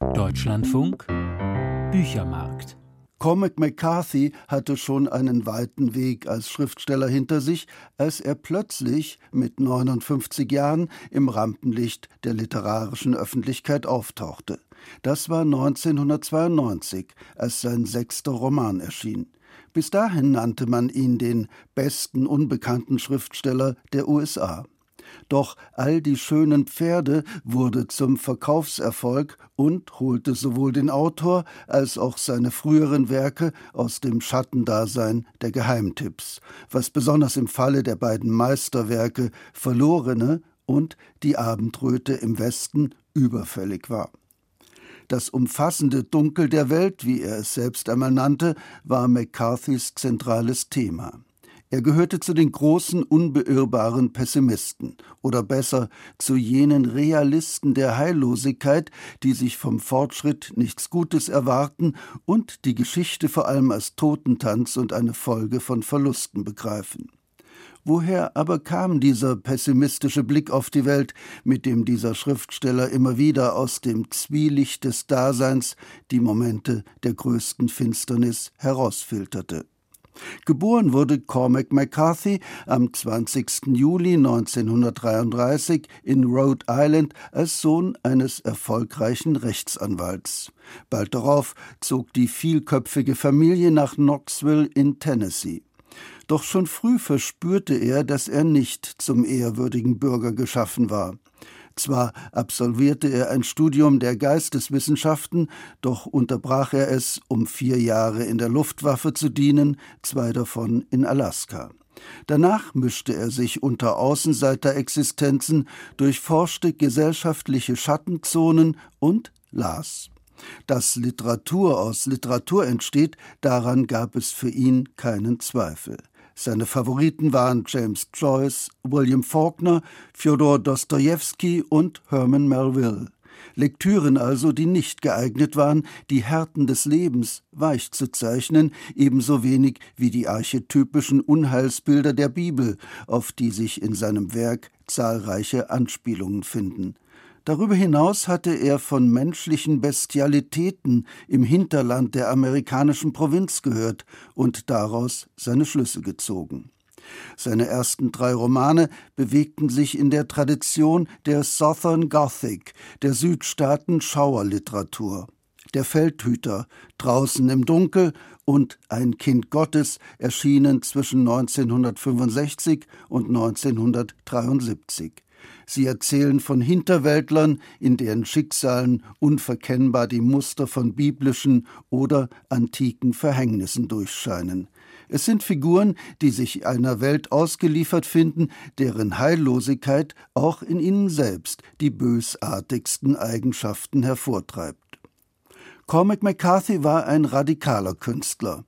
Deutschlandfunk Büchermarkt Cormac McCarthy hatte schon einen weiten Weg als Schriftsteller hinter sich, als er plötzlich mit 59 Jahren im Rampenlicht der literarischen Öffentlichkeit auftauchte. Das war 1992, als sein sechster Roman erschien. Bis dahin nannte man ihn den besten unbekannten Schriftsteller der USA. Doch all die schönen Pferde wurde zum Verkaufserfolg und holte sowohl den Autor als auch seine früheren Werke aus dem Schattendasein der Geheimtipps, was besonders im Falle der beiden Meisterwerke Verlorene und Die Abendröte im Westen überfällig war. Das umfassende Dunkel der Welt, wie er es selbst einmal nannte, war McCarthys zentrales Thema. Er gehörte zu den großen, unbeirrbaren Pessimisten oder besser zu jenen Realisten der Heillosigkeit, die sich vom Fortschritt nichts Gutes erwarten und die Geschichte vor allem als Totentanz und eine Folge von Verlusten begreifen. Woher aber kam dieser pessimistische Blick auf die Welt, mit dem dieser Schriftsteller immer wieder aus dem Zwielicht des Daseins die Momente der größten Finsternis herausfilterte? Geboren wurde Cormac McCarthy am 20. Juli 1933 in Rhode Island als Sohn eines erfolgreichen Rechtsanwalts. Bald darauf zog die vielköpfige Familie nach Knoxville in Tennessee. Doch schon früh verspürte er, dass er nicht zum ehrwürdigen Bürger geschaffen war. Zwar absolvierte er ein Studium der Geisteswissenschaften, doch unterbrach er es, um vier Jahre in der Luftwaffe zu dienen, zwei davon in Alaska. Danach mischte er sich unter Außenseiterexistenzen, durchforschte gesellschaftliche Schattenzonen und las. Dass Literatur aus Literatur entsteht, daran gab es für ihn keinen Zweifel. Seine Favoriten waren James Joyce, William Faulkner, Fjodor Dostojewski und Herman Melville. Lektüren also, die nicht geeignet waren, die Härten des Lebens weich zu zeichnen, ebenso wenig wie die archetypischen Unheilsbilder der Bibel, auf die sich in seinem Werk zahlreiche Anspielungen finden. Darüber hinaus hatte er von menschlichen Bestialitäten im Hinterland der amerikanischen Provinz gehört und daraus seine Schlüsse gezogen. Seine ersten drei Romane bewegten sich in der Tradition der Southern Gothic, der Südstaaten Schauerliteratur. Der Feldhüter, Draußen im Dunkel und Ein Kind Gottes erschienen zwischen 1965 und 1973. Sie erzählen von Hinterwäldlern, in deren Schicksalen unverkennbar die Muster von biblischen oder antiken Verhängnissen durchscheinen. Es sind Figuren, die sich einer Welt ausgeliefert finden, deren Heillosigkeit auch in ihnen selbst die bösartigsten Eigenschaften hervortreibt. Cormac McCarthy war ein radikaler Künstler,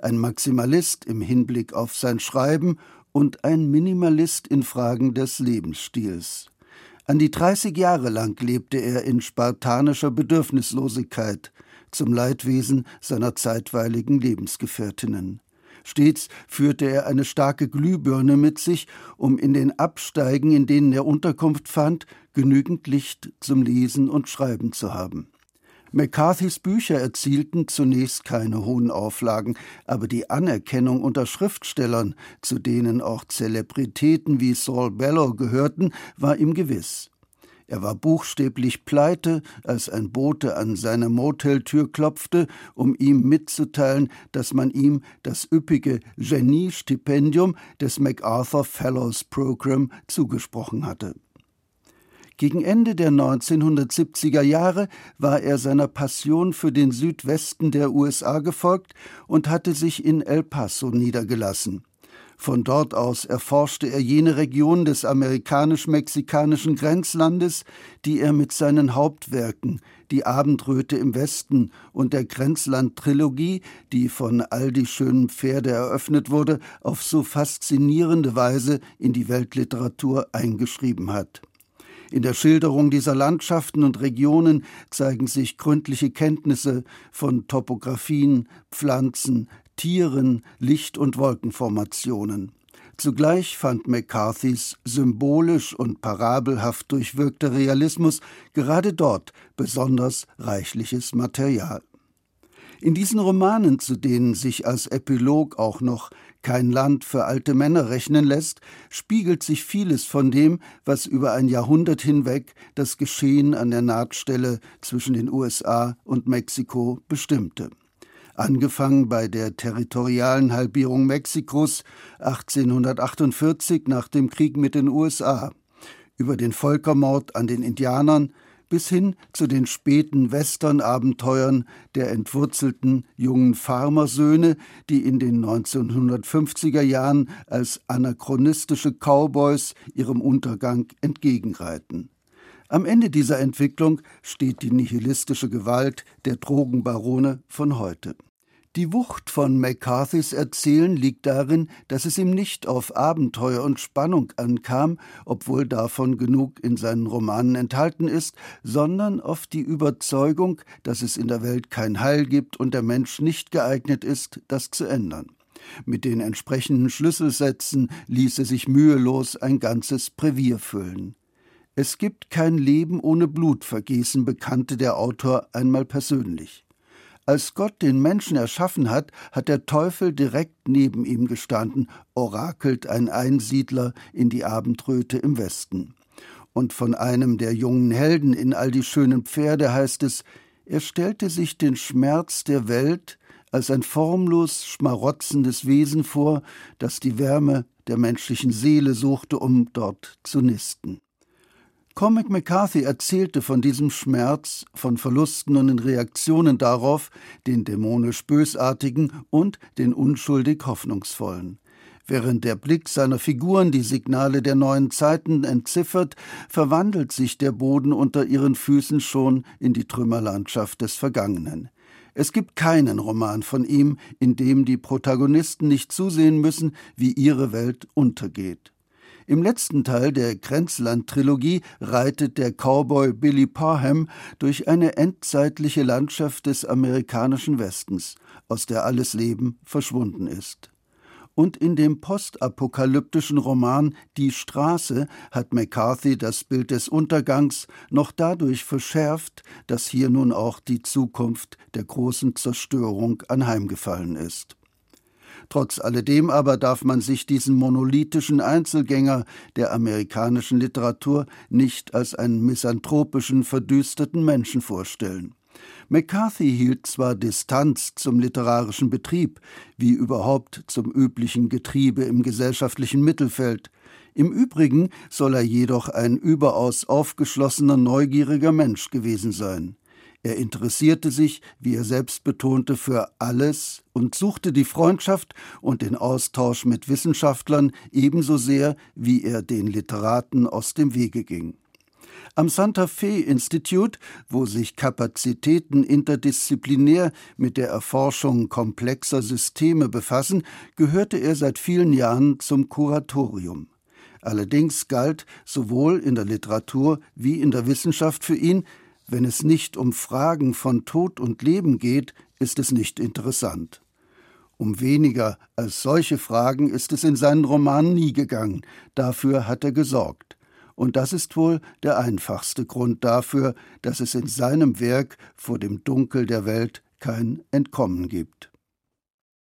ein Maximalist im Hinblick auf sein Schreiben und ein Minimalist in Fragen des Lebensstils. An die 30 Jahre lang lebte er in spartanischer Bedürfnislosigkeit, zum Leidwesen seiner zeitweiligen Lebensgefährtinnen. Stets führte er eine starke Glühbirne mit sich, um in den Absteigen, in denen er Unterkunft fand, genügend Licht zum Lesen und Schreiben zu haben. McCarthys Bücher erzielten zunächst keine hohen Auflagen, aber die Anerkennung unter Schriftstellern, zu denen auch Zelebritäten wie Saul Bellow gehörten, war ihm gewiss. Er war buchstäblich pleite, als ein Bote an seine Moteltür klopfte, um ihm mitzuteilen, dass man ihm das üppige Genie-Stipendium des MacArthur Fellows Program zugesprochen hatte. Gegen Ende der 1970er Jahre war er seiner Passion für den Südwesten der USA gefolgt und hatte sich in El Paso niedergelassen. Von dort aus erforschte er jene Region des amerikanisch-mexikanischen Grenzlandes, die er mit seinen Hauptwerken Die Abendröte im Westen und der Grenzland-Trilogie, die von All die schönen Pferde eröffnet wurde, auf so faszinierende Weise in die Weltliteratur eingeschrieben hat. In der Schilderung dieser Landschaften und Regionen zeigen sich gründliche Kenntnisse von Topographien, Pflanzen, Tieren, Licht- und Wolkenformationen. Zugleich fand McCarthys symbolisch und parabelhaft durchwirkter Realismus gerade dort besonders reichliches Material. In diesen Romanen, zu denen sich als Epilog auch noch kein Land für alte Männer rechnen lässt, spiegelt sich vieles von dem, was über ein Jahrhundert hinweg das Geschehen an der Nahtstelle zwischen den USA und Mexiko bestimmte. Angefangen bei der territorialen Halbierung Mexikos 1848 nach dem Krieg mit den USA, über den Völkermord an den Indianern bis hin zu den späten Western-Abenteuern der entwurzelten jungen Farmersöhne, die in den 1950er Jahren als anachronistische Cowboys ihrem Untergang entgegenreiten. Am Ende dieser Entwicklung steht die nihilistische Gewalt der Drogenbarone von heute. Die Wucht von McCarthys Erzählen liegt darin, dass es ihm nicht auf Abenteuer und Spannung ankam, obwohl davon genug in seinen Romanen enthalten ist, sondern auf die Überzeugung, dass es in der Welt kein Heil gibt und der Mensch nicht geeignet ist, das zu ändern. Mit den entsprechenden Schlüsselsätzen ließe sich mühelos ein ganzes Brevier füllen. Es gibt kein Leben ohne Blutvergießen, bekannte der Autor einmal persönlich. Als Gott den Menschen erschaffen hat, hat der Teufel direkt neben ihm gestanden, orakelt ein Einsiedler in die Abendröte im Westen. Und von einem der jungen Helden in all die schönen Pferde heißt es, er stellte sich den Schmerz der Welt als ein formlos schmarotzendes Wesen vor, das die Wärme der menschlichen Seele suchte, um dort zu nisten. Cormac McCarthy erzählte von diesem Schmerz, von Verlusten und den Reaktionen darauf, den dämonisch Bösartigen und den unschuldig Hoffnungsvollen. Während der Blick seiner Figuren die Signale der neuen Zeiten entziffert, verwandelt sich der Boden unter ihren Füßen schon in die Trümmerlandschaft des Vergangenen. Es gibt keinen Roman von ihm, in dem die Protagonisten nicht zusehen müssen, wie ihre Welt untergeht. Im letzten Teil der Grenzland-Trilogie reitet der Cowboy Billy Parham durch eine endzeitliche Landschaft des amerikanischen Westens, aus der alles Leben verschwunden ist. Und in dem postapokalyptischen Roman Die Straße hat McCarthy das Bild des Untergangs noch dadurch verschärft, dass hier nun auch die Zukunft der großen Zerstörung anheimgefallen ist. Trotz alledem aber darf man sich diesen monolithischen Einzelgänger der amerikanischen Literatur nicht als einen misanthropischen, verdüsterten Menschen vorstellen. McCarthy hielt zwar Distanz zum literarischen Betrieb, wie überhaupt zum üblichen Getriebe im gesellschaftlichen Mittelfeld, im Übrigen soll er jedoch ein überaus aufgeschlossener, neugieriger Mensch gewesen sein. Er interessierte sich, wie er selbst betonte, für alles und suchte die Freundschaft und den Austausch mit Wissenschaftlern ebenso sehr, wie er den Literaten aus dem Wege ging. Am Santa Fe Institute, wo sich Kapazitäten interdisziplinär mit der Erforschung komplexer Systeme befassen, gehörte er seit vielen Jahren zum Kuratorium. Allerdings galt sowohl in der Literatur wie in der Wissenschaft für ihn, wenn es nicht um Fragen von Tod und Leben geht, ist es nicht interessant. Um weniger als solche Fragen ist es in seinen Romanen nie gegangen, dafür hat er gesorgt. Und das ist wohl der einfachste Grund dafür, dass es in seinem Werk vor dem Dunkel der Welt kein Entkommen gibt.